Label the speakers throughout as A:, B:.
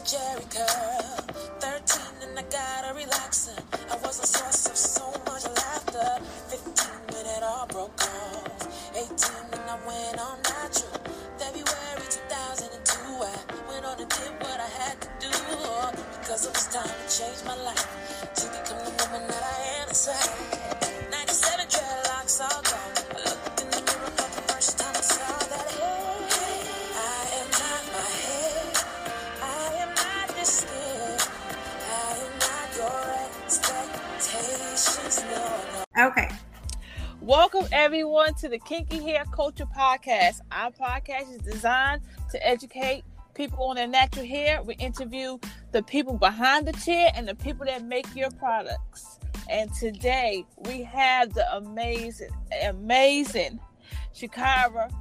A: a Jheri curl. 13 and I got a relaxer. I was a source of so much laughter. 15 when it all broke off. 18 and I went on natural. February 2002, I went on and did what I had to do. Because it was time to change my life.
B: Welcome everyone to the Kinky Hair Culture Podcast. Our podcast is designed to educate people on their natural hair. We interview the people behind the chair and the people that make your products. And today we have the amazing, amazing Shakira.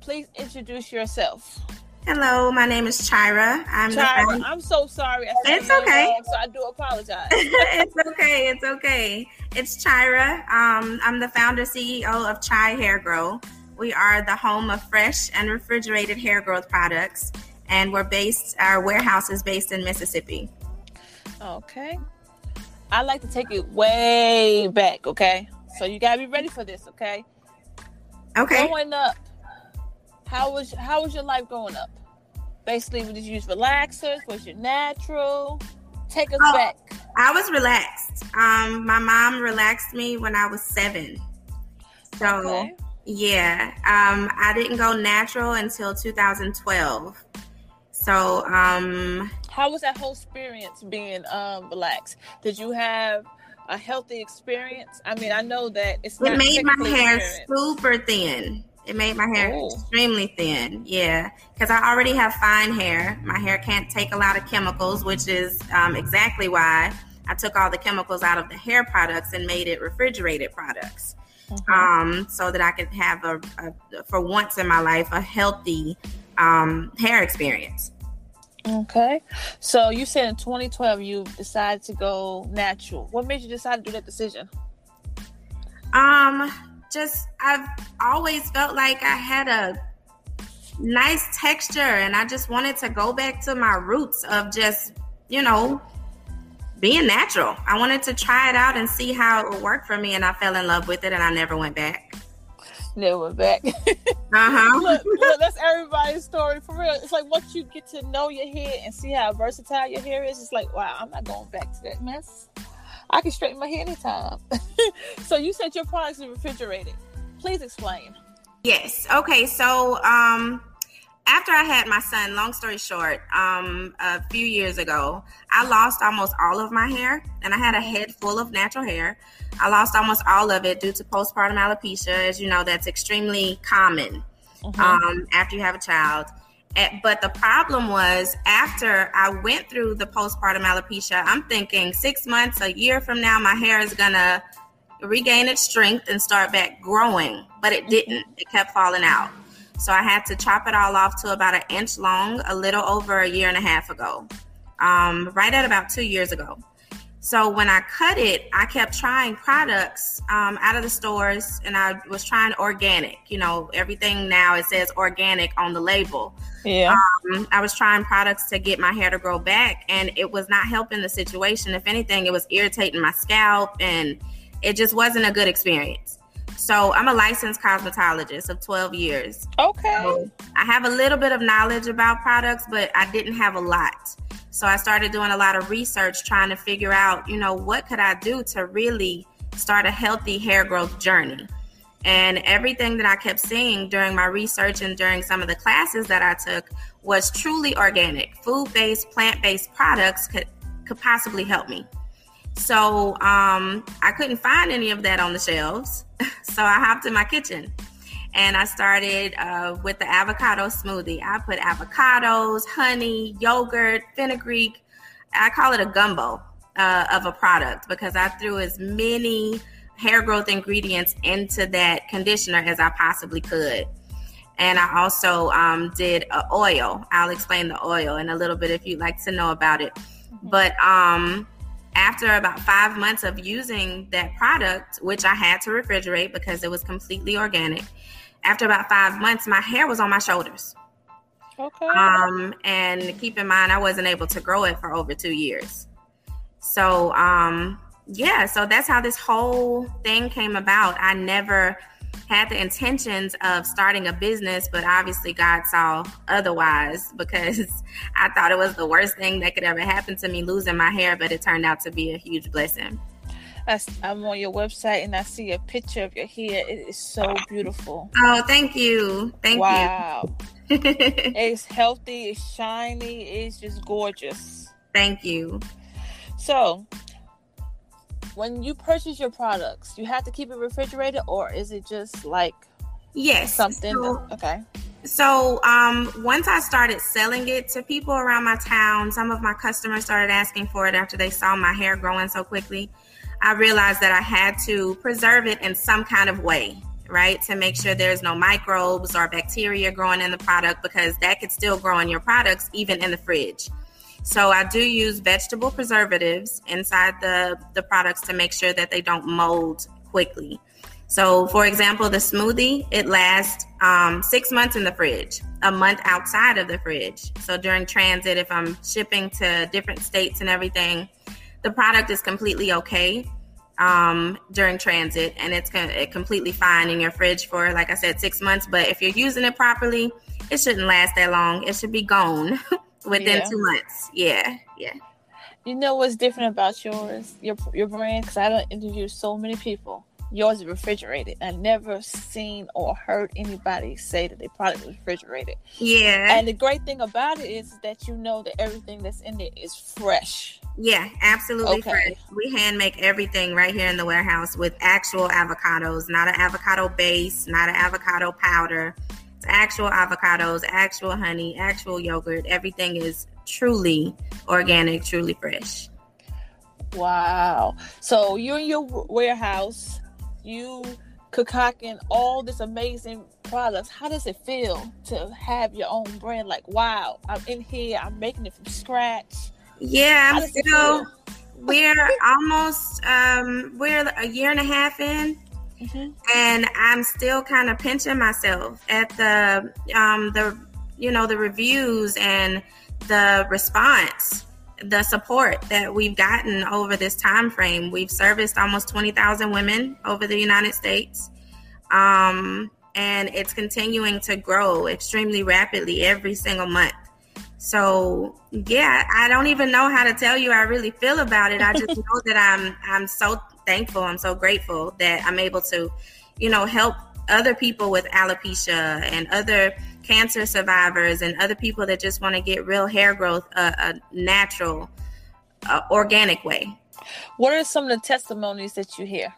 B: Please introduce yourself.
C: Hello, my name is Chira. I'm the
B: Tyra, I'm so sorry. I
C: It's okay.
B: wrong, so I do apologize.
C: it's okay. It's okay. It's Chira. Um, I'm the founder CEO of Chai Hair Grow. We are the home of fresh and refrigerated hair growth products, and we're based. Our warehouse is based in Mississippi.
B: Okay. I like to take it way back, okay? So you gotta be ready for this, okay?
C: Okay.
B: Growing up, how was how was your life growing up? Basically, did you use relaxers? Was you natural? Take us
C: Oh.
B: back.
C: I was relaxed. Um, my mom relaxed me when I was seven. So
B: Okay.
C: yeah, um, I didn't go natural until 2012. So um,
B: How was that whole experience being um relaxed? Did you have a healthy experience? I mean, I know that it's
C: it made my hair
B: experience.
C: super thin. It made my hair
B: Oh.
C: extremely thin. Yeah, because I already have fine hair. My hair can't take a lot of chemicals, which is um, exactly why I took all the chemicals out of the hair products and made it refrigerated products.
B: Mhm.
C: um, so that I could have a, a for once in my life a healthy um, hair experience.
B: Okay. So you said in 2012 you decided to go natural. What made you decide to do that decision?
C: Um, just I've always felt like I had a nice texture, and I just wanted to go back to my roots of just you know being natural. I wanted to try it out and see how it would work for me, and I fell in love with it, and I never went back.
B: Never went back.
C: Uh huh.
B: look, look, that's everybody's story for real. It's like once you get to know your hair and see how versatile your hair is, it's like, wow, I'm not going back to that mess. I can straighten my hair anytime. so you said your products are refrigerated. Please explain.
C: Yes. Okay. So, um, after I had my son, long story short, um, a few years ago, I lost almost all of my hair, and I had a head full of natural hair. I lost almost all of it due to postpartum alopecia. As you know, that's extremely common
B: Mhm.
C: um, after you have a child. Eh, But the problem was after I went through the postpartum alopecia, I'm thinking six months, a year from now, my hair is gonna regain its strength and start back growing. But it didn't. It kept falling out. So I had to chop it all off to about an inch long, a little over a year and a half ago, um, right at about two years ago. So when I cut it, I kept trying products um, out of the stores, and I was trying organic. You know, everything now it says organic on the label.
B: yeah.
C: Um, I was trying products to get my hair to grow back, and it was not helping the situation. If anything, it was irritating my scalp, and it just wasn't a good experience. So I'm a licensed cosmetologist of 12 years.
B: okay.
C: So I have a little bit of knowledge about products, but I didn't have a lot. So I started doing a lot of research trying to figure out, you know, what could I do to really start a healthy hair growth journey. And everything that I kept seeing during my research and during some of the classes that I took was truly organic. Food-based, plant-based products could could possibly help me. So um, I couldn't find any of that on the shelves. so I hopped in my kitchen and I started uh, with the avocado smoothie. I put avocados, honey, yogurt, fenugreek. I call it a gumbo uh, of a product because I threw as many hair growth ingredients into that conditioner as I possibly could. And I also um, did a oil. I'll explain the oil in a little bit if you'd like to know about it. But um, after about five months of using that product, which I had to refrigerate because it was completely organic, after about five months, my hair was on my shoulders.
B: Okay.
C: Um, and keep in mind, I wasn't able to grow it for over two years. So, um, yeah, so that's how this whole thing came about. I never had the intentions of starting a business, but obviously God saw otherwise because I thought it was the worst thing that could ever happen to me losing my hair, but it turned out to be a huge blessing.
B: I'm on your website and I see a picture of your hair. It is so beautiful.
C: Oh, thank you. Thank
B: wow.
C: you. Wow.
B: it's healthy, it's shiny, it's just gorgeous.
C: Thank you.
B: So, when you purchase your products, you have to keep it refrigerated, or is it just like
C: yes
B: something?
C: So,
B: that, okay.
C: So um, once I started selling it to people around my town, some of my customers started asking for it after they saw my hair growing so quickly. I realized that I had to preserve it in some kind of way, right? To make sure there's no microbes or bacteria growing in the product because that could still grow in your products even in the fridge. So I do use vegetable preservatives inside the, the products to make sure that they don't mold quickly. So, for example, the smoothie, it lasts um, six months in the fridge, a month outside of the fridge. So, during transit, if I'm shipping to different states and everything, the product is completely okay um, during transit and it's completely fine in your fridge for, like I said, six months. But if you're using it properly, it shouldn't last that long. It should be gone within yeah. two months. Yeah, yeah.
B: You know what's different about yours, your your brand? Because I don't interview so many people yours is refrigerated. I never seen or heard anybody say that their product is refrigerated.
C: Yeah.
B: And the great thing about it is that you know that everything that's in there is fresh.
C: Yeah, absolutely okay. fresh. We hand make everything right here in the warehouse with actual avocados, not an avocado base, not an avocado powder. It's actual avocados, actual honey, actual yogurt. Everything is truly organic, truly fresh.
B: Wow. So you're in your warehouse you concocting all this amazing products. How does it feel to have your own brand? Like, wow, I'm in here, I'm making it from scratch.
C: Yeah, I'm still. We're almost um, we're a year and a half in, mm-hmm. and I'm still kind of pinching myself at the um, the you know the reviews and the response the support that we've gotten over this time frame. We've serviced almost 20,000 women over the United States. Um, and it's continuing to grow extremely rapidly every single month. So yeah, I don't even know how to tell you I really feel about it. I just know that I'm I'm so thankful, I'm so grateful that I'm able to, you know, help other people with alopecia and other cancer survivors and other people that just want to get real hair growth a, a natural, uh, organic way.
B: What are some of the testimonies that you hear?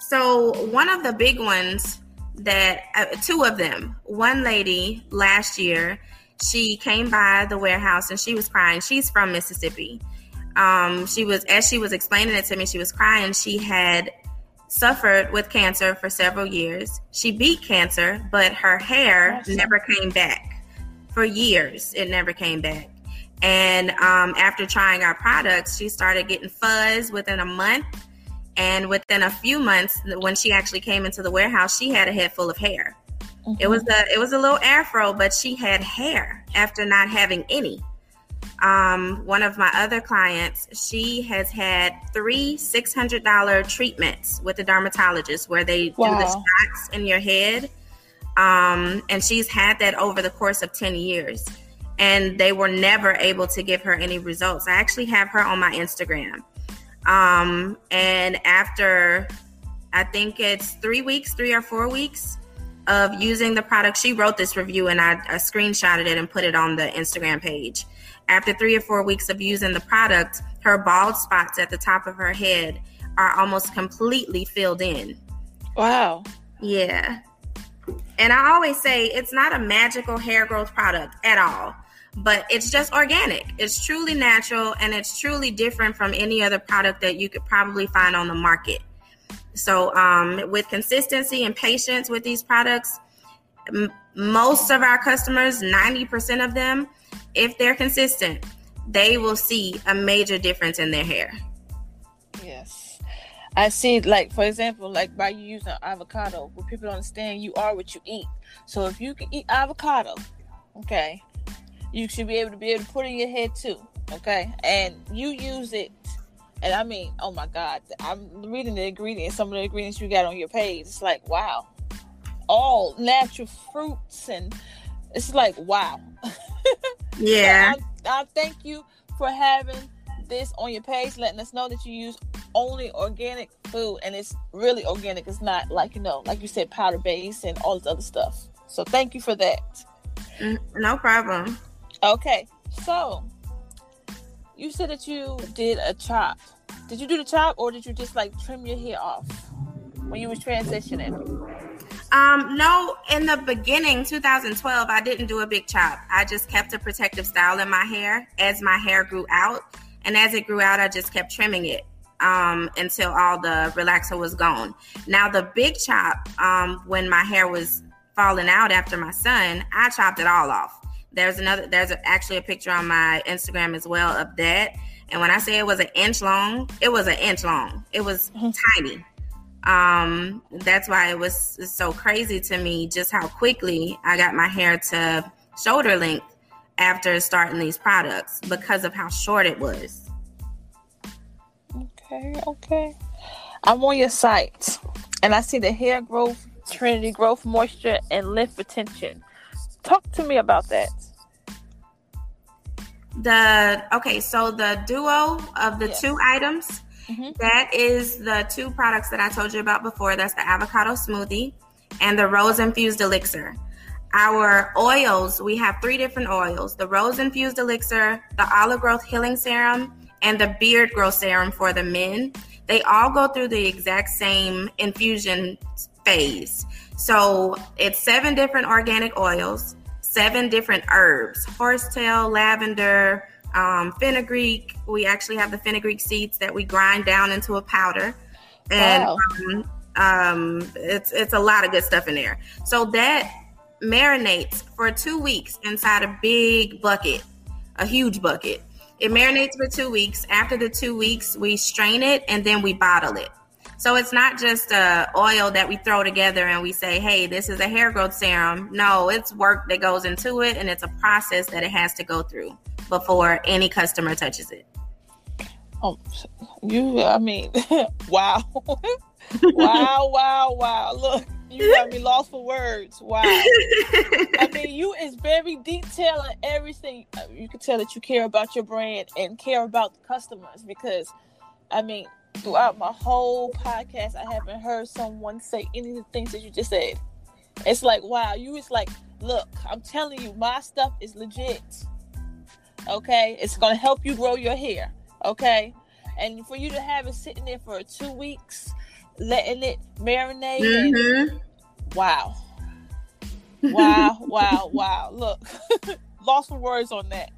C: So, one of the big ones that uh, two of them, one lady last year, she came by the warehouse and she was crying. She's from Mississippi. Um, she was, as she was explaining it to me, she was crying. She had suffered with cancer for several years. She beat cancer, but her hair never came back. For years, it never came back. And um, after trying our products, she started getting fuzz within a month. And within a few months, when she actually came into the warehouse, she had a head full of hair. Mm-hmm. It was a it was a little afro, but she had hair after not having any. Um, one of my other clients, she has had three $600 treatments with a dermatologist where they wow. do the shots in your head. Um, and she's had that over the course of 10 years. And they were never able to give her any results. I actually have her on my Instagram. Um, and after, I think it's three weeks, three or four weeks of using the product, she wrote this review and I, I screenshotted it and put it on the Instagram page after three or four weeks of using the product, her bald spots at the top of her head are almost completely filled in.
B: Wow.
C: Yeah. And I always say it's not a magical hair growth product at all, but it's just organic. It's truly natural and it's truly different from any other product that you could probably find on the market. So, um, with consistency and patience with these products, m- most of our customers, 90% of them, if they're consistent, they will see a major difference in their hair.
B: Yes. I see, like, for example, like by you using avocado, what people don't understand, you are what you eat. So if you can eat avocado okay, you should be able to be able to put in your head too. Okay, and you use it. And I mean, oh my God, I'm reading the ingredients, some of the ingredients you got on your page. It's like, wow, all natural fruits, and it's like, wow.
C: Yeah.
B: I, I thank you for having this on your page, letting us know that you use only organic food and it's really organic. It's not like, you know, like you said, powder base and all this other stuff. So thank you for that.
C: Mm, No problem.
B: Okay, so you said that you did a chop. Did you do the chop or did you just like trim your hair off when you was transitioning?
C: Um, no, in the beginning, 2012, I didn't do a big chop. I just kept a protective style in my hair as my hair grew out. And as it grew out, I just kept trimming it um, until all the relaxer was gone. Now, the big chop, um, when my hair was falling out after my son, I chopped it all off. There's another, there's a, actually a picture on my Instagram as well of that. And when I say it was an inch long, it was an inch long. It was tiny um that's why it was so crazy to me just how quickly i got my hair to shoulder length after starting these products because of how short it was
B: Okay, okay. I'm on your site and I see the hair growth, Trinity growth, moisture, and lift retention. Talk to me about that.
C: the okay so the duo of the
B: Yes.
C: two items
B: Mhm.
C: that is the two products that i told you about before. That's the avocado smoothie and the rose infused elixir. Our oils we have three different oils. The rose infused elixir the olive growth healing serum and the beard growth serum for the men. They all go through the exact same infusion phase. So it's seven different organic oils seven different herbs horsetail lavender um, fenugreek we actually have the fenugreek seeds that we grind down into a powder. And
B: Wow.
C: um, um, it's it's a lot of good stuff in there. So that marinates for two weeks inside a big bucket a huge bucket. It marinates for two weeks. After the two weeks we strain it and then we bottle it. So it's not just a oil that we throw together and we say, "Hey, this is a hair growth serum." No, it's work that goes into it, and it's a process that it has to go through before any customer touches it.
B: Oh, you, I mean, wow. wow, wow, wow. Look, you got me lost for words. Wow. I mean, you is very detailed in everything. Uh, You can tell that you care about your brand and care about the customers because, I mean, throughout my whole podcast, I haven't heard someone say any of the things that you just said. It's like, wow, you is like, look, I'm telling you, my stuff is legit. Okay, it's gonna help you grow your hair. Okay, and for you to have it sitting there for two weeks, letting it marinate, and
C: Mhm.
B: wow, wow, wow, wow. Look, lost for words on that.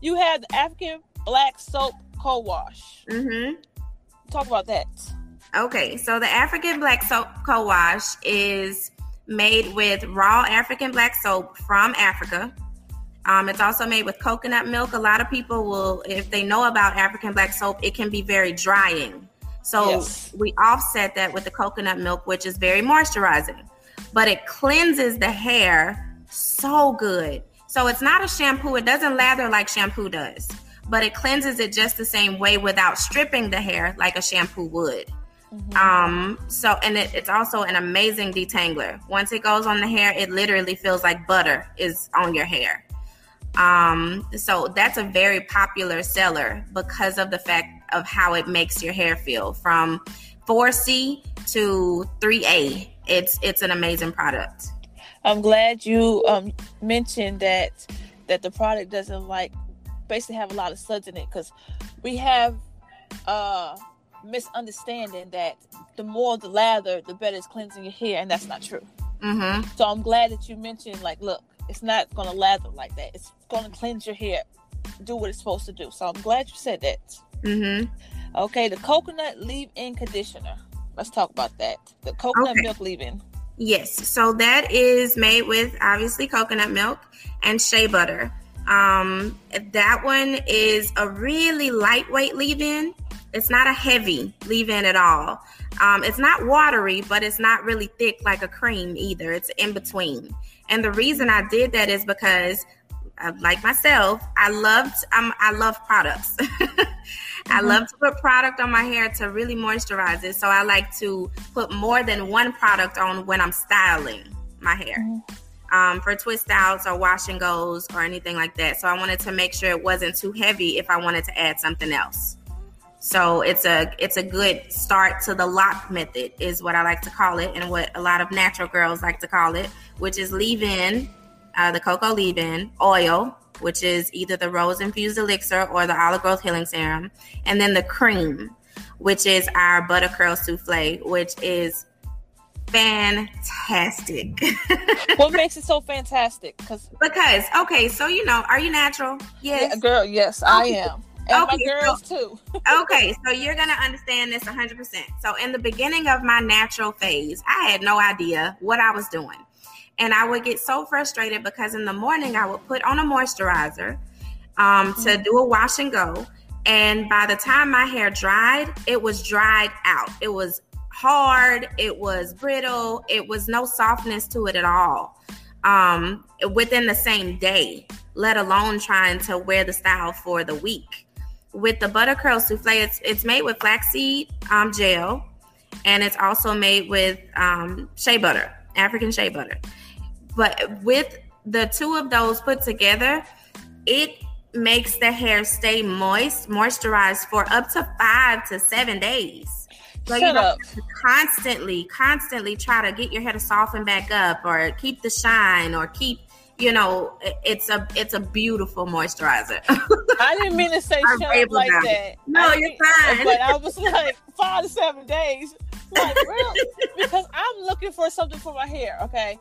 B: You had the African black soap co-wash.
C: Mm-hmm.
B: Talk about that.
C: Okay, so the African black soap co-wash is made with raw African black soap from Africa. Um, it's also made with coconut milk. A lot of people will, if they know about African black soap, it can be very drying. So
B: Yes.
C: we offset that with the coconut milk, which is very moisturizing, but it cleanses the hair so good. So it's not a shampoo. It doesn't lather like shampoo does, but it cleanses it just the same way without stripping the hair like a shampoo would. Um, so and it, it's also an amazing detangler. Once it goes on the hair, it literally feels like butter is on your hair. Um, so that's a very popular seller because of the fact of how it makes your hair feel from 4C to 3A. It's it's an amazing product.
B: I'm glad you um mentioned that that the product doesn't like basically have a lot of suds in it because we have uh misunderstanding that the more the lather, the better it's cleansing your hair, and that's not true.
C: Mm-hmm.
B: So I'm glad that you mentioned like, look, it's not gonna lather like that. It's gonna cleanse your hair, do what it's supposed to do. So I'm glad you said that.
C: Mm-hmm.
B: Okay, the coconut leave-in conditioner. Let's talk about that. The coconut
C: Okay.
B: milk leave-in.
C: Yes, so that is made with obviously coconut milk and shea butter. Um, that one is a really lightweight leave-in. It's not a heavy leave-in at all. Um, it's not watery, but it's not really thick like a cream either. It's in between, And the reason I did that is because, uh, like myself, I loved um, I love products. I
B: Mhm.
C: love to put product on my hair to really moisturize it. So I like to put more than one product on when I'm styling my hair.
B: Mhm.
C: Um, for twist outs or wash and goes or anything like that. So I wanted to make sure it wasn't too heavy if I wanted to add something else. So it's a it's a good start to the LOC method is what I like to call it, and what a lot of natural girls like to call it, which is leave-in, uh, the cocoa leave-in oil, which is either the rose infused elixir or the olive growth healing serum, and then the cream, which is our butter curl souffle, which is fantastic.
B: What makes it so fantastic? Because
C: because okay, so you know, are you natural? Yes.
B: yeah, girl, yes, I am, and
C: Okay,
B: my girls too.
C: okay, so you're gonna understand this 100%. So, in the beginning of my natural phase, I had no idea what I was doing. And I would get so frustrated because in the morning I would put on a moisturizer um, to do a wash and go. And by the time my hair dried, it was dried out. It was hard, it was brittle, it was no softness to it at all um, within the same day, let alone trying to wear the style for the week with the butter curl souffle, it's it's made with flaxseed um, gel, and it's also made with um, shea butter, African shea butter. But with the two of those put together, it makes the hair stay moist, moisturized for up to five to seven days. So you
B: Shut
C: don't
B: up.
C: have to constantly, constantly try to get your hair to soften back up, or keep the shine, or keep you know, it's a it's a beautiful moisturizer.
B: I didn't mean to say
C: I'm
B: shut up
C: able
B: like that.
C: No,
B: I
C: you're fine.
B: But I was like five to seven days. Like really? because I'm looking for something for my hair. Okay,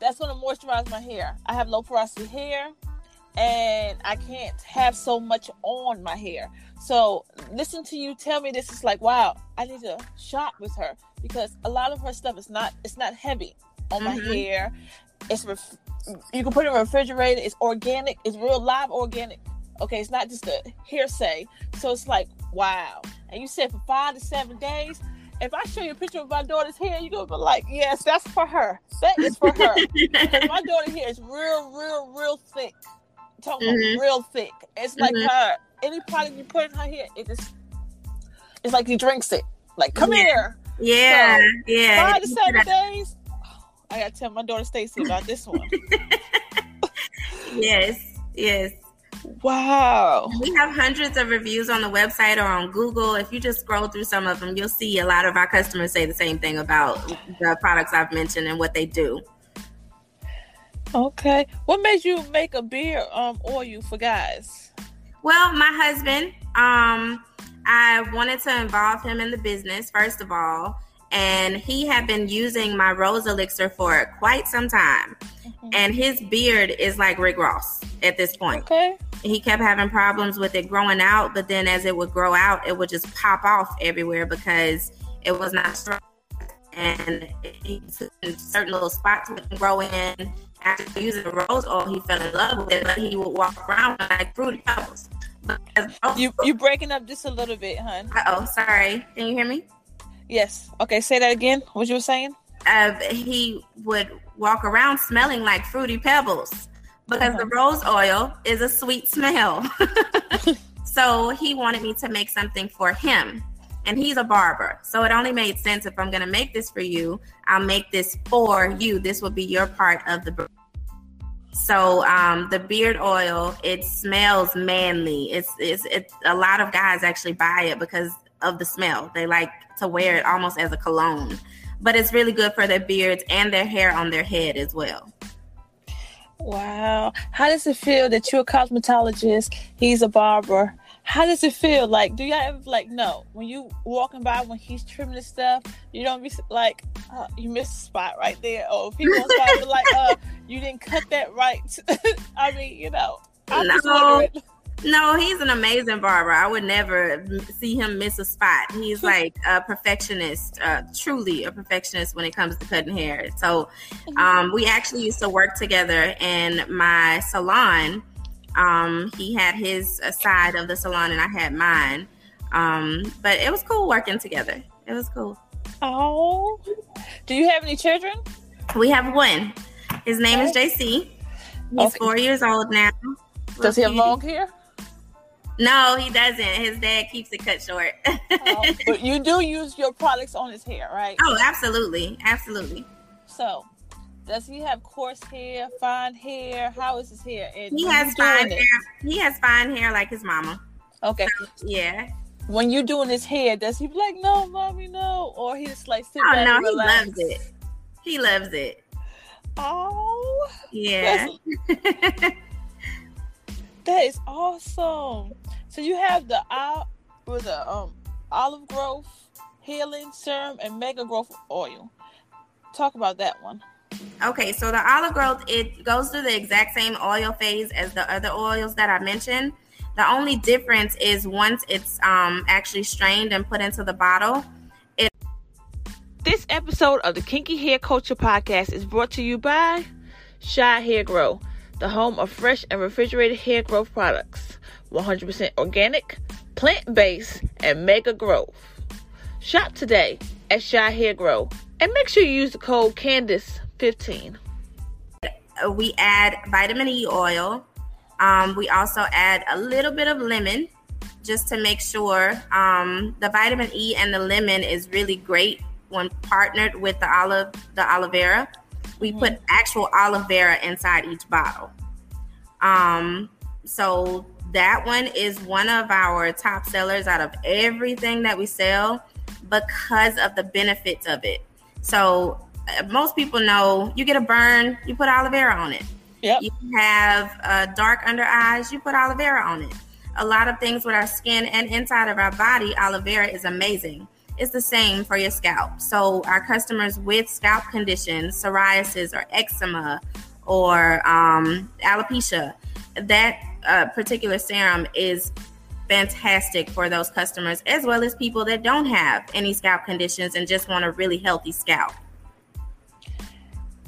B: that's gonna moisturize my hair. I have low porosity hair, and I can't have so much on my hair. So listen to you tell me this is like wow. I need to shop with her because a lot of her stuff is not it's not heavy on my
C: Mhm.
B: hair. It's ref- you can put it in a refrigerator. It's organic. It's real live organic. Okay, it's not just a hearsay. So it's like, wow. And you said for five to seven days. If I show you a picture of my daughter's hair, you're gonna be like, yes, that's for her. That is for her. my daughter's hair is real, real, real thick. I'm talking
C: Mhm.
B: about real thick. It's like
C: Mhm.
B: her. Any product you put in her hair, it just it's like he drinks it. Like, come
C: Yeah.
B: here.
C: yeah, yeah.
B: Five to seven days. I gotta tell my daughter Stacy about this one.
C: Yes, yes.
B: wow.
C: We have hundreds of reviews on the website or on Google. If you just scroll through some of them, you'll see a lot of our customers say the same thing about the products I've mentioned and what they do.
B: Okay. What made you make a beer um oil for guys?
C: Well, my husband, um, I wanted to involve him in the business, first of all, and he had been using my rose elixir for quite some time. And his beard is like Rick Ross at this point.
B: Okay.
C: he kept having problems with it growing out, but then as it would grow out, it would just pop off everywhere because it was not strong. And he, certain little spots would grow in. After using the rose oil, he fell in love with it, but he would walk around like fruity pebbles.
B: You you breaking up just a little bit, hun.
C: Uh oh, sorry. Can you hear me?
B: Yes. Okay, say that again. What you were saying?
C: Uh, he would walk around smelling like fruity pebbles because the rose oil is a sweet smell. so he wanted me to make something for him. And he's a barber. So it only made sense if I'm going to make this for you, I'll make this for you. This will be your part of the so um, the beard oil, it smells manly. It's, it's it's a lot of guys actually buy it because of the smell. They like to wear it almost as a cologne. But it's really good for their beards and their hair on their head as well.
B: Wow. How does it feel that you're a cosmetologist? He's a barber. How does it feel? Like, do y'all ever like no when you walking by when he's trimming the stuff? You don't be like, uh, you missed a spot right there, or people be like, uh, you didn't cut that right. I mean, you know, I'm just
C: No. No, he's an amazing barber. I would never see him miss a spot. He's like a perfectionist, uh, truly a perfectionist when it comes to cutting hair. So, um, we actually used to work together in my salon. Um, he had his uh, side of the salon and I had mine. Um, but it was cool working together. It was cool.
B: Oh, do you have any children?
C: We have one. His name is JC. He's
B: Okay.
C: four years old now.
B: Does he have long hair?
C: No, he doesn't. His dad keeps it cut short.
B: Oh, but you do use your products on his hair, right?
C: oh, absolutely, absolutely.
B: So, does he have coarse hair, fine hair? How is his hair? And
C: He has fine
B: it-
C: hair. He has fine hair like his mama.
B: Okay.
C: Yeah.
B: When you're doing his hair, does he be like, "No, mommy, no," or he just like sit
C: Oh
B: back
C: no,
B: and
C: he loves it. He loves it.
B: Oh,
C: Yeah.
B: that is awesome. So you have the ol- with the um olive growth healing serum and mega growth oil. Talk about that one.
C: Okay, so the olive growth it goes through the exact same oil phase as the other oils that I mentioned. The only difference is once it's um, actually strained and put into the bottle.
B: It- this episode of the Kinky Hair Culture Podcast is brought to you by Shy Hair Grow, the home of fresh and refrigerated hair growth products. 100% organic, plant based, and mega growth. Shop today at Shy Hair Grow and make sure you use the code Candice15.
C: uh, We add vitamin E oil. Um, we also add a little bit of lemon just to make sure um, the vitamin E and the lemon is really great when partnered with the olive the aloe vera. We put actual aloe vera inside each bottle. Um, so that one is one of our top sellers out of everything that we sell because of the benefits of it. So uh, most people know you get a burn, you put aloe vera on it.
B: Yep.
C: You have uh, dark under eyes, you put aloe vera on it. A lot of things with our skin and inside of our body, aloe vera is amazing. It's the same for your scalp. So our customers with scalp conditions, psoriasis or eczema or um, alopecia, that uh, particular serum is fantastic for those customers as well as people that don't have any scalp conditions and just want a really healthy scalp.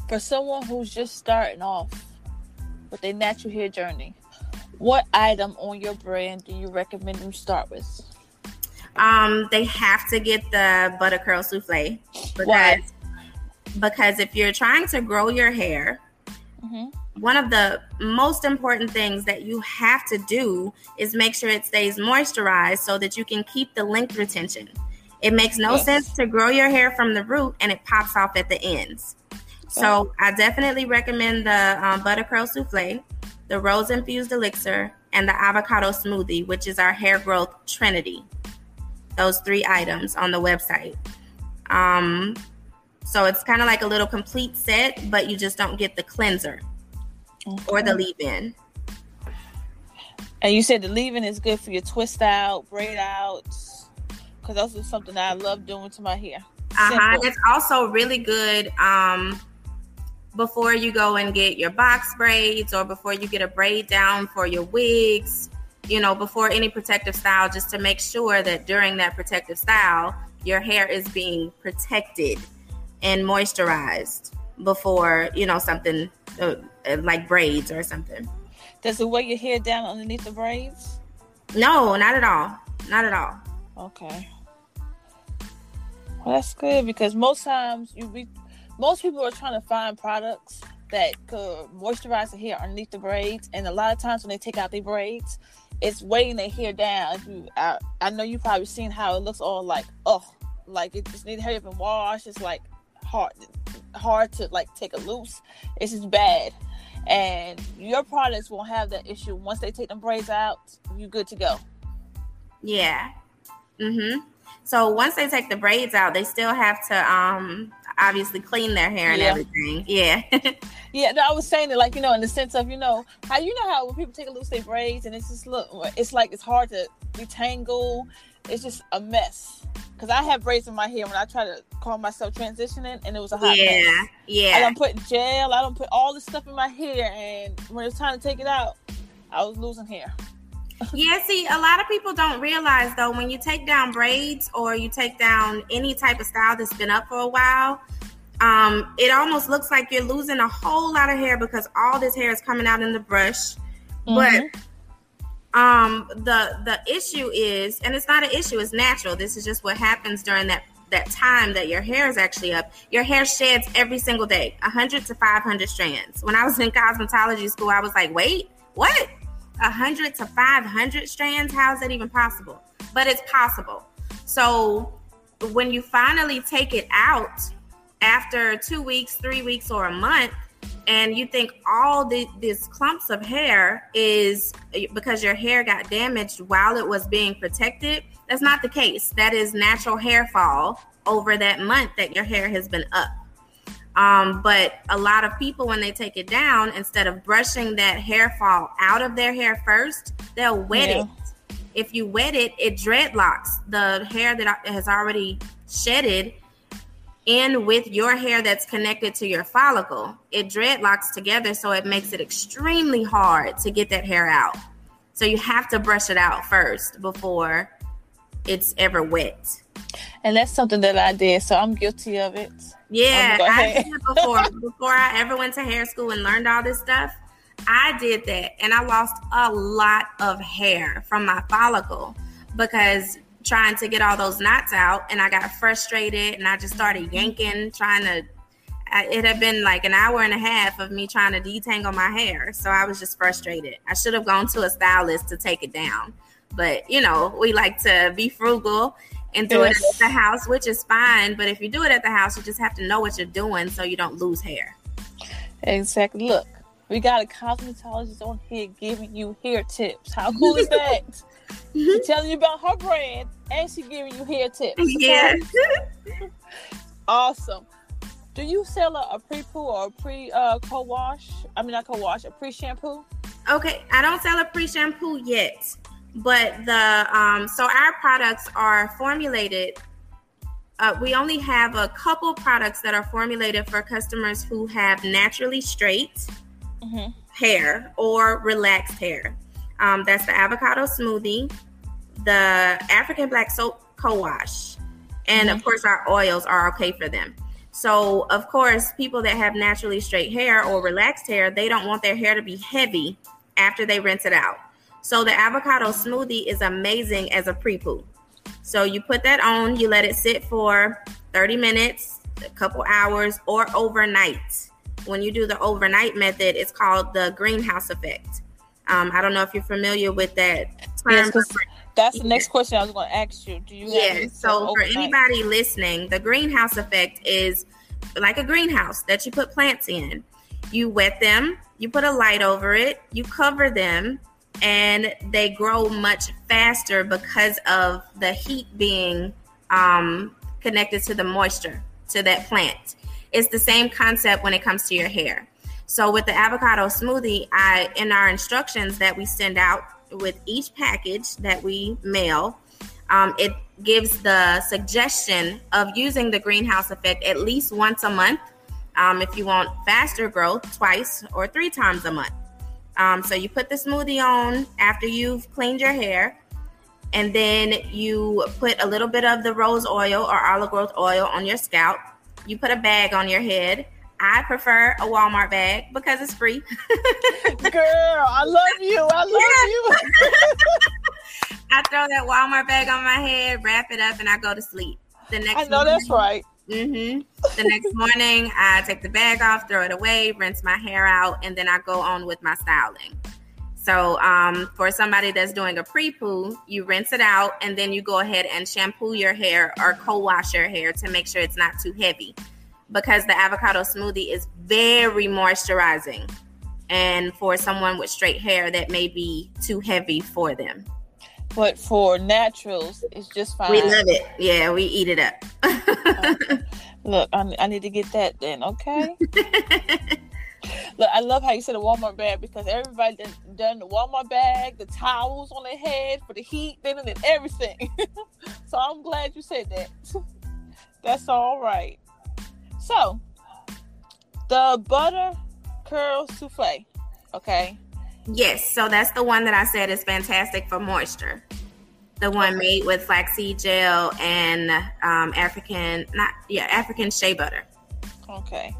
B: For someone who's just starting off with their natural hair journey, what item on your brand do you recommend them start with?
C: Um, they have to get the butter curl souffle because
B: Why?
C: because if you're trying to grow your hair,
B: hmm
C: one of the most important things that you have to do is make sure it stays moisturized so that you can keep the length retention. It makes no
B: Yes.
C: sense to grow your hair from the root and it pops off at the ends. So I definitely recommend the um, butter curl souffle, the rose infused elixir, and the avocado smoothie, which is our hair growth trinity. Those three items on the website. Um, so it's kind of like a little complete set, but you just don't get the cleanser or the leave in.
B: And you said the leave-in is good for your twist out, braid outs, because those are something that I love doing to my hair.
C: Uh-huh. It's also really good um, before you go and get your box braids or before you get a braid down for your wigs, you know, before any protective style, just to make sure that during that protective style, your hair is being protected and moisturized before, you know, something uh, uh, like braids or something.
B: Does it weigh your hair down underneath the braids?
C: No, not at all. Not at all.
B: Okay. Well, that's good because most times you be, most people are trying to find products that could moisturize the hair underneath the braids, and a lot of times when they take out their braids, it's weighing their hair down. If you, I, I know you probably seen how it looks all like, oh, like it just need to hurry up and wash. It's like hard, hard to like take it loose. It's just bad. And your products won't have that issue once they take them braids out. You good to go.
C: Yeah. Mm-hmm. So once they take the braids out, they still have to um obviously clean their hair and
B: Yeah.
C: everything. Yeah.
B: Yeah, no, I was saying it like you know, in the sense of you know how you know how when people take a loose their braids and it's just look, it's like it's hard to detangle. It's just a mess. Cause I have braids in my hair when I try to call myself transitioning, and it was a hot
C: yeah.
B: mess. I
C: Yeah.
B: don't put gel. I don't put all this stuff in my hair, and when it's time to take it out, I was losing hair.
C: Yeah, see, a lot of people don't realize though when you take down braids or you take down any type of style that's been up for a while, um, it almost looks like you're losing a whole lot of hair because all this hair is coming out in the brush. But um the the issue is and it's not an issue it's natural this is just what happens during that that time that your hair is actually up, your hair sheds every single day, 100 to 500 strands. When I was in cosmetology school, I was like, wait, what? 100 to 500 strands? How is that even possible? But it's possible. So when you finally take it out after two weeks, three weeks, or a month, and you think all the, these clumps of hair is because your hair got damaged while it was being protected, that's not the case. That is natural hair fall over that month that your hair has been up. Um, but a lot of people, when they take it down, instead of brushing that hair fall out of their hair first, they'll wet yeah. it. If you wet it, it dreadlocks the hair that has already shedded in with your hair that's connected to your follicle. It dreadlocks together, so it makes it extremely hard to get that hair out. So you have to brush it out first before it's ever wet.
B: And that's something that I did, so I'm guilty of it.
C: Yeah, I did it before before I ever went to hair school and learned all this stuff. I did that and I lost a lot of hair from my follicle because trying to get all those knots out and I got frustrated and I just started mm-hmm. yanking, trying to. It had been like an hour and a half of me trying to detangle my hair. So I was just frustrated. I should have gone to a stylist to take it down. But, you know, we like to be frugal and do yes. it at the house, which is fine. But if you do it at the house, you just have to know what you're doing so you don't lose hair.
B: Exactly. Look, we got a cosmetologist on here giving you hair tips. How cool is that? She's telling you about her brand and she's giving you hair tips. Okay?
C: Yeah.
B: awesome. Do you sell a, a pre-poo or a pre uh, co-wash? I mean, not co-wash, a pre-shampoo.
C: Okay, I don't sell a pre-shampoo yet, but the um, so our products are formulated. Uh, we only have a couple products that are formulated for customers who have naturally straight mm-hmm. hair or relaxed hair. Um, that's the avocado smoothie, the African black soap co-wash, and mm-hmm. of course our oils are okay for them. So of course, people that have naturally straight hair or relaxed hair, they don't want their hair to be heavy after they rinse it out. So the avocado smoothie is amazing as a pre-poo. So you put that on, you let it sit for 30 minutes, a couple hours, or overnight. When you do the overnight method, it's called the greenhouse effect. Um, I don't know if you're familiar with that term.
B: Yes, that's the next question I was going to ask you. Do you?
C: Yeah. So for anybody listening, the greenhouse effect is like a greenhouse that you put plants in. You wet them, you put a light over it, you cover them, and they grow much faster because of the heat being um, connected to the moisture to that plant. It's the same concept when it comes to your hair. So with the avocado smoothie, I in our instructions that we send out with each package that we mail, um, it gives the suggestion of using the greenhouse effect at least once a month. Um, if you want faster growth, twice or three times a month. Um, so you put the smoothie on after you've cleaned your hair, and then you put a little bit of the rose oil or olive growth oil on your scalp. You put a bag on your head I prefer a Walmart bag because it's free.
B: Girl, I love you. I love
C: you. I throw that Walmart bag on my head, wrap it up, and I go to sleep.
B: The next I know morning, that's right.
C: Mm-hmm. The next morning, I take the bag off, throw it away, rinse my hair out, and then I go on with my styling. So, um, for somebody that's doing a pre poo, you rinse it out and then you go ahead and shampoo your hair or co wash your hair to make sure it's not too heavy because the avocado smoothie is very moisturizing. And for someone with straight hair, that may be too heavy for them.
B: But for naturals, it's just fine.
C: We love it. Yeah, we eat it up.
B: okay. Look, I, I need to get that then, okay? Look, I love how you said a Walmart bag because everybody done, done the Walmart bag, the towels on their head for the heat, then and everything. so I'm glad you said that. That's all right. So, the butter curl souffle, okay?
C: Yes, so that's the one that I said is fantastic for moisture. The one made with flaxseed gel and um, African, not yeah, African shea butter.
B: Okay,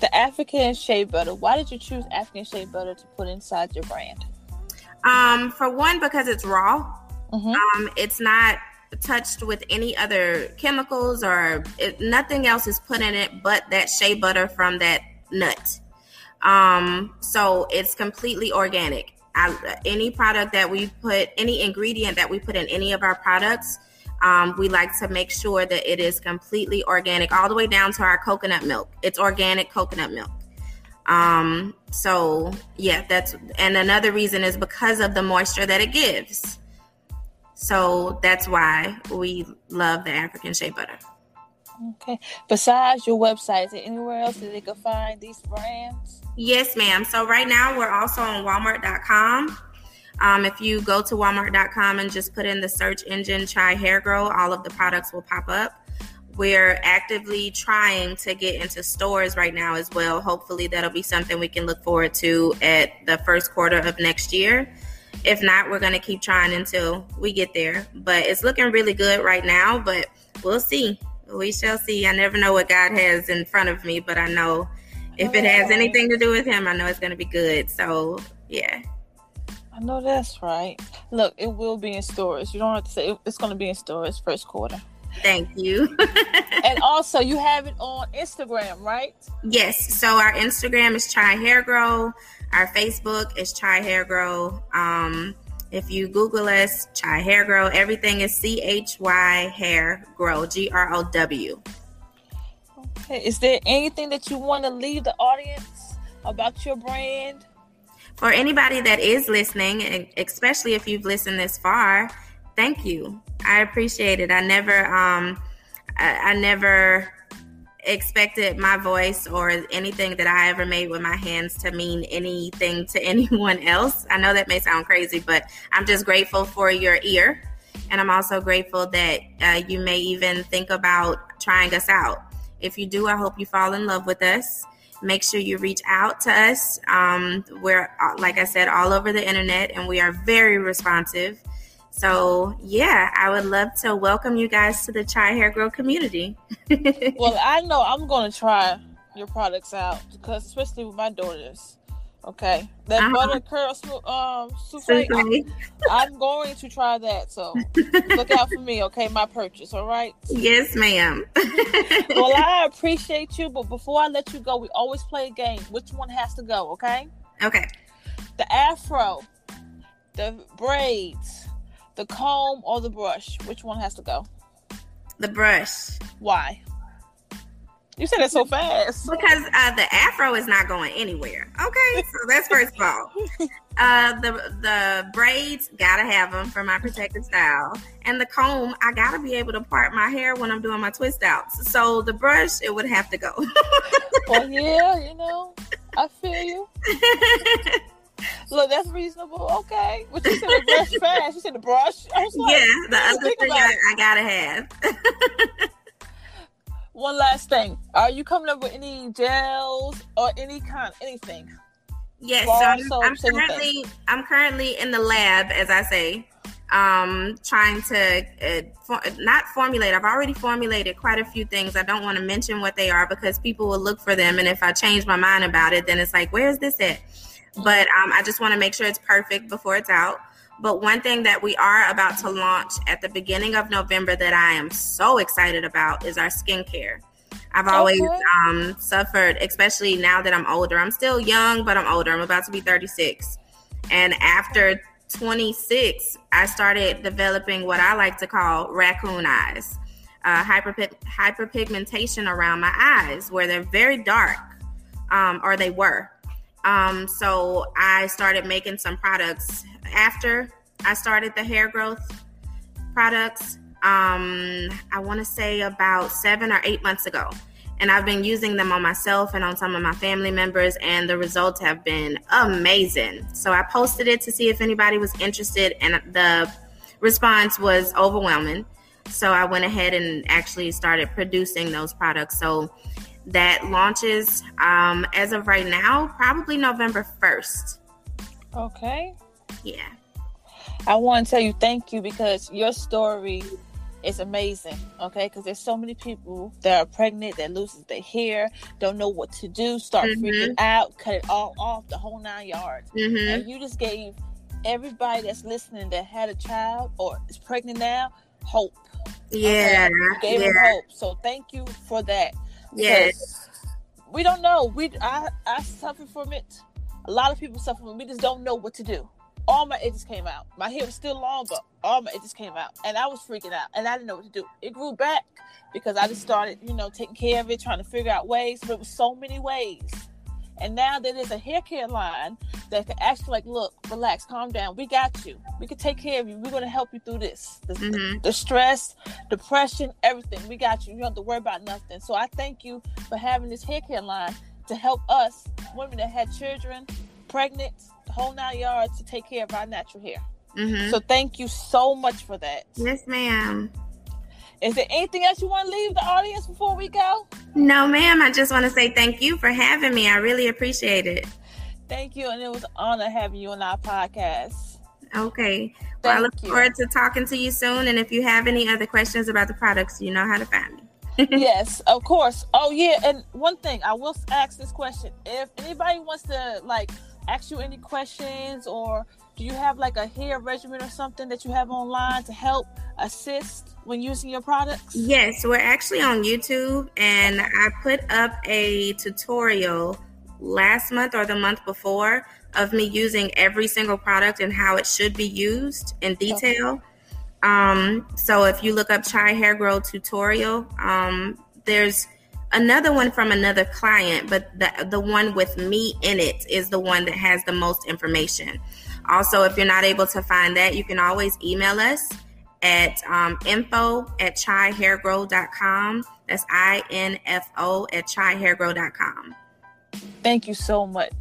B: the African shea butter. Why did you choose African shea butter to put inside your brand?
C: Um, for one, because it's raw. Mm-hmm. Um, it's not touched with any other chemicals or it, nothing else is put in it but that shea butter from that nut. Um, so it's completely organic. I, any product that we put, any ingredient that we put in any of our products, um, we like to make sure that it is completely organic, all the way down to our coconut milk. It's organic coconut milk. Um, so yeah, that's and another reason is because of the moisture that it gives. So that's why we love the African shea butter.
B: Okay. Besides your website, is there anywhere else that they can find these brands?
C: Yes, ma'am. So right now we're also on Walmart.com. Um, if you go to Walmart.com and just put in the search engine Chy Hair Grow, all of the products will pop up. We're actively trying to get into stores right now as well. Hopefully, that'll be something we can look forward to at the first quarter of next year. If not, we're going to keep trying until we get there. But it's looking really good right now, but we'll see. We shall see. I never know what God has in front of me, but I know if it has anything to do with Him, I know it's going to be good. So, yeah.
B: I know that's right. Look, it will be in stores. You don't have to say it's going to be in stores first quarter.
C: Thank you.
B: and also, you have it on Instagram, right?
C: Yes. So our Instagram is Chy Hair Grow. Our Facebook is Chy Hair Grow. Um, if you Google us, Chy Hair Grow, everything is C H Y Hair Grow, G R O W.
B: Okay. Is there anything that you want to leave the audience about your brand?
C: For anybody that is listening, especially if you've listened this far, thank you. I appreciate it. I never, um, I, I never expected my voice or anything that I ever made with my hands to mean anything to anyone else. I know that may sound crazy, but I'm just grateful for your ear. And I'm also grateful that uh, you may even think about trying us out. If you do, I hope you fall in love with us. Make sure you reach out to us. Um, we're, uh, like I said, all over the internet and we are very responsive. So, yeah, I would love to welcome you guys to the Chy Hair Grow community.
B: well, I know I'm going to try your products out because, especially with my daughters. Okay, that uh-huh. butter curl um souffle. I'm going to try that. So look out for me, okay? My purchase, all right?
C: Yes, ma'am.
B: well, I appreciate you, but before I let you go, we always play a game. Which one has to go? Okay.
C: Okay.
B: The afro, the braids, the comb or the brush? Which one has to go?
C: The brush.
B: Why? You said it so fast.
C: Because uh, the afro is not going anywhere. Okay, so that's first of all. Uh, the the braids gotta have them for my protective style, and the comb I gotta be able to part my hair when I'm doing my twist outs. So the brush it would have to go.
B: well, yeah, you know, I feel you. Look, that's reasonable. Okay. But you said the brush fast. You said the brush.
C: Like, yeah, the other thing I, I, gotta have.
B: One last thing. Are you coming up with any gels or any kind anything?
C: Yes, so I'm, I'm currently I'm currently in the lab, as I say, um, trying to uh, for, not formulate. I've already formulated quite a few things. I don't want to mention what they are because people will look for them, and if I change my mind about it, then it's like, where's this at? But um, I just want to make sure it's perfect before it's out. But one thing that we are about to launch at the beginning of November that I am so excited about is our skincare. I've always okay. um, suffered, especially now that I'm older. I'm still young, but I'm older. I'm about to be 36. And after 26, I started developing what I like to call raccoon eyes, uh, hyper, hyperpigmentation around my eyes, where they're very dark, um, or they were. Um, so I started making some products after I started the hair growth products. Um, I want to say about seven or eight months ago. And I've been using them on myself and on some of my family members, and the results have been amazing. So I posted it to see if anybody was interested, and the response was overwhelming. So I went ahead and actually started producing those products. So that launches um, as of right now, probably November 1st.
B: Okay.
C: Yeah.
B: I want to tell you thank you because your story is amazing. Okay, because there's so many people that are pregnant that loses their hair, don't know what to do, start mm-hmm. freaking out, cut it all off, the whole nine yards. Mm-hmm. And you just gave everybody that's listening that had a child or is pregnant now hope.
C: Yeah.
B: Okay? You gave
C: yeah.
B: them hope. So thank you for that.
C: Yes.
B: We don't know. We I I suffer from it. A lot of people suffer from it. We just don't know what to do. All my edges came out. My hair was still long, but all my edges came out. And I was freaking out. And I didn't know what to do. It grew back because I just started, you know, taking care of it, trying to figure out ways. But it was so many ways. And now there's a hair care line that can actually like, look, relax, calm down. We got you. We can take care of you. We're gonna help you through this. The,
C: Mhm.
B: the stress, depression, everything. We got you. You don't have to worry about nothing. So I thank you for having this hair care line to help us, women that had children, pregnant, whole nine yards, to take care of our natural hair.
C: Mhm.
B: So thank you so much for that.
C: Yes, ma'am.
B: Is there anything else you want to leave the audience before we go?
C: No, ma'am. I just want to say thank you for having me. I really appreciate it.
B: Thank you, and it was an honor having you on our podcast.
C: Okay. Well, I look
B: you.
C: forward to talking to you soon. And if you have any other questions about the products, you know how to find me.
B: yes, of course. Oh yeah, and one thing I will ask this question: If anybody wants to like ask you any questions, or do you have like a hair regimen or something that you have online to help assist when using your products?
C: Yes, we're actually on YouTube, and I put up a tutorial last month or the month before of me using every single product and how it should be used in detail. Um, so if you look up Chy Hair Grow tutorial, um, there's another one from another client, but the the one with me in it is the one that has the most information. Also, if you're not able to find that, you can always email us at um, info at chyhairgrow.com. That's I N F O at chyhairgrow.com.
B: Thank you so much.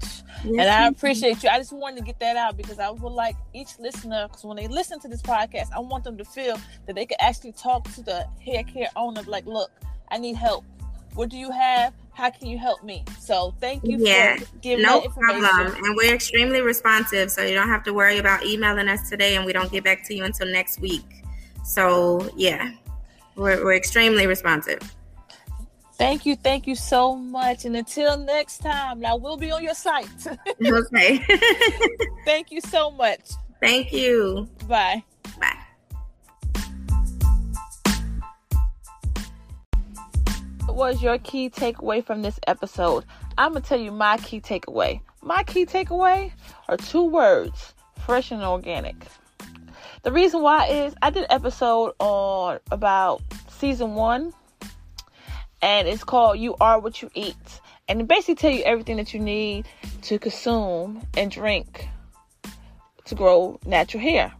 B: and I appreciate you. I just wanted to get that out because I would like each listener, because when they listen to this podcast, I want them to feel that they can actually talk to the hair care owner, like, look, I need help. What do you have? How can you help me? So thank you
C: Yeah,
B: for giving
C: No problem. And we're extremely responsive, so you don't have to worry about emailing us today and we don't get back to you until next week. So, yeah, we're, we're extremely responsive.
B: Thank you, thank you so much. And until next time, I will be on your site.
C: okay.
B: thank you so much.
C: Thank you.
B: Bye. Was your key takeaway from this episode? I'm gonna tell you my key takeaway. My key takeaway are two words: fresh and organic. The reason why is I did an episode on about season one, and it's called "You Are What You Eat," and it basically tell you everything that you need to consume and drink to grow natural hair.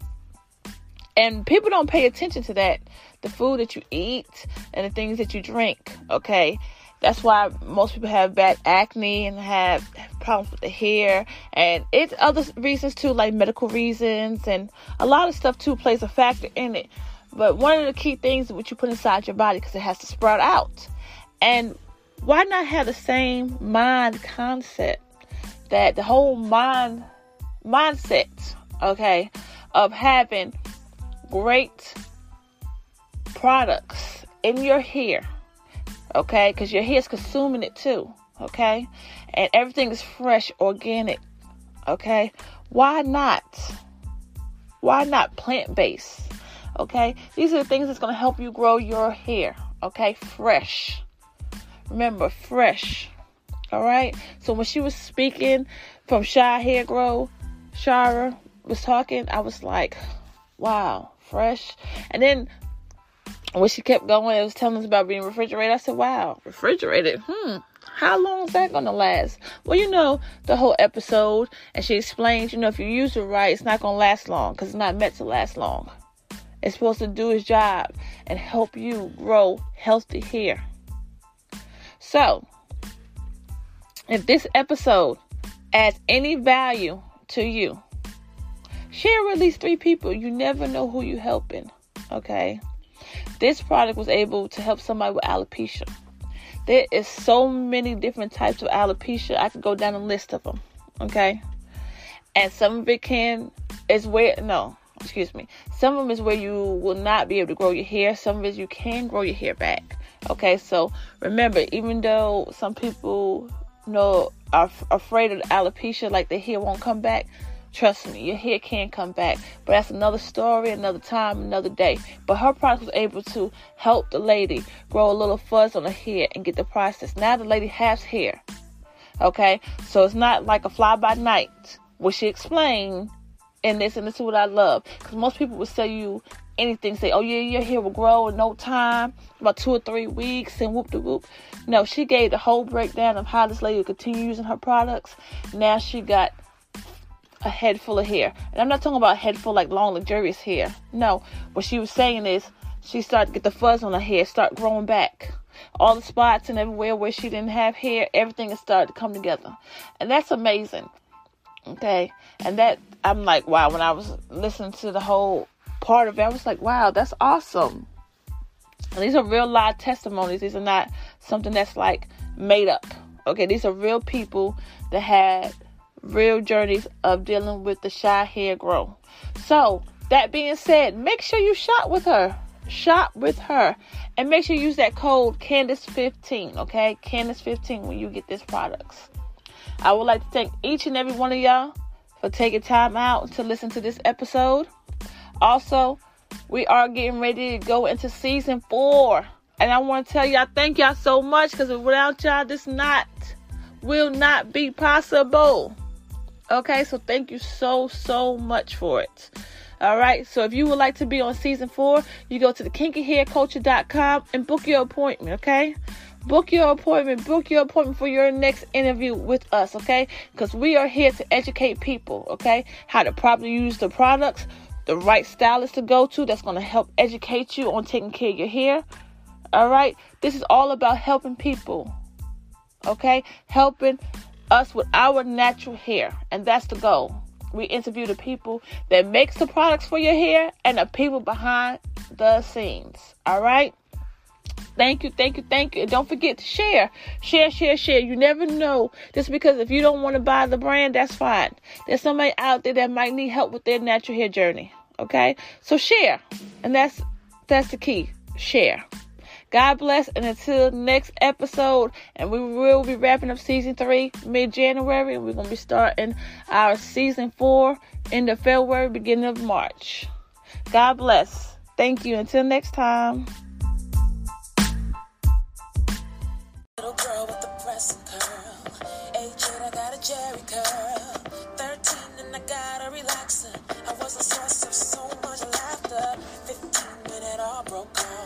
B: And people don't pay attention to that. The food that you eat and the things that you drink, okay? That's why most people have bad acne and have problems with the hair. And it's other reasons too, like medical reasons. And a lot of stuff too plays a factor in it. But one of the key things is what you put inside your body because it has to sprout out. And why not have the same mind concept that the whole mind mindset, okay, of having great products in your hair, okay? Because your hair is consuming it too, okay? And everything is fresh, organic, okay? Why not? Why not plant based? Okay? These are the things that's to help you grow your hair, okay? Fresh. Remember, fresh. All right? So when she was speaking from Chy Hair Grow, Shara was talking, I was like, wow, fresh. And then when she kept going, it was telling us about being refrigerated. I said, wow, refrigerated. Hmm. How long is that going to last? Well, you know, the whole episode, and she explains, you know, if you use it right, it's not going to last long because it's not meant to last long. It's supposed to do its job and help you grow healthy hair. So, if this episode adds any value to you, share with at least three people. You never know who you're helping. Okay. This product was able to help somebody with alopecia. There is so many different types of alopecia. I could go down a list of them. Okay. And some of it can is where no, excuse me. Some of them is where you will not be able to grow your hair. Some of it you can grow your hair back. Okay, so remember, even though some people know are f- afraid of alopecia, like the hair won't come back, Trust me, your hair can come back. But that's another story, another time, another day. But her product was able to help the lady grow a little fuzz on her hair and get the process. Now the lady has hair. Okay? So it's not like a fly by night, which she explained in this, and this is what I love. Because most people would say you anything, say, oh yeah, your hair will grow in no time, about two or three weeks, and whoop de whoop. No, she gave the whole breakdown of how this lady will continue using her products. Now she got a head full of hair. And I'm not talking about a head full like long, luxurious hair. No, what she was saying is she started to get the fuzz on her hair, start growing back. All the spots and everywhere where she didn't have hair, everything has started to come together. And that's amazing. Okay. And that, I'm like, wow, when I was listening to the whole part of it, I was like, wow, that's awesome. And these are real live testimonies. These are not something that's like made up. Okay. These are real people that had real journeys of dealing with the Chy hair growth. So, that being said, make sure you shop with her. Shop with her. And make sure you use that code Candace15, okay? Candace15 when you get these products. I would like to thank each and every one of y'all for taking time out to listen to this episode. Also, we are getting ready to go into season four. And I want to tell y'all thank y'all so much because without y'all, this not will not be possible. Okay, so thank you so, so much for it. All right, so if you would like to be on season four, you go to the kinkyhairculture.com and book your appointment, okay? Book your appointment, book your appointment for your next interview with us, okay? Because we are here to educate people, okay? How to properly use the products, the right stylist to go to that's going to help educate you on taking care of your hair. All right, this is all about helping people, okay? Helping us with our natural hair, and that's the goal. We interview the people that makes the products for your hair and the people behind the scenes. All right. Thank you, thank you, thank you. And don't forget to share. Share, share, share. You never know. Just because if you don't want to buy the brand, that's fine. There's somebody out there that might need help with their natural hair journey. Okay? So share. And that's that's the key. Share. God bless, and until next episode, and we will be wrapping up season three mid January, and we're gonna be starting our season four in the February, beginning of March. God bless. Thank you. Until next time.
A: Little girl with the press and curl. Age I got a Jheri curl. 13 and I got a relaxer. I was a source of so much laughter. 15 when it all broke off.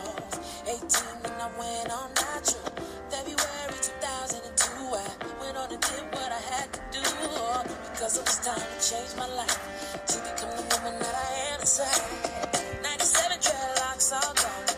A: 18 and I went on natural. February 2002, I went on and did what I had to do. Oh, because it was time to change my life. To become the woman that I am inside. 97 dreadlocks all gone.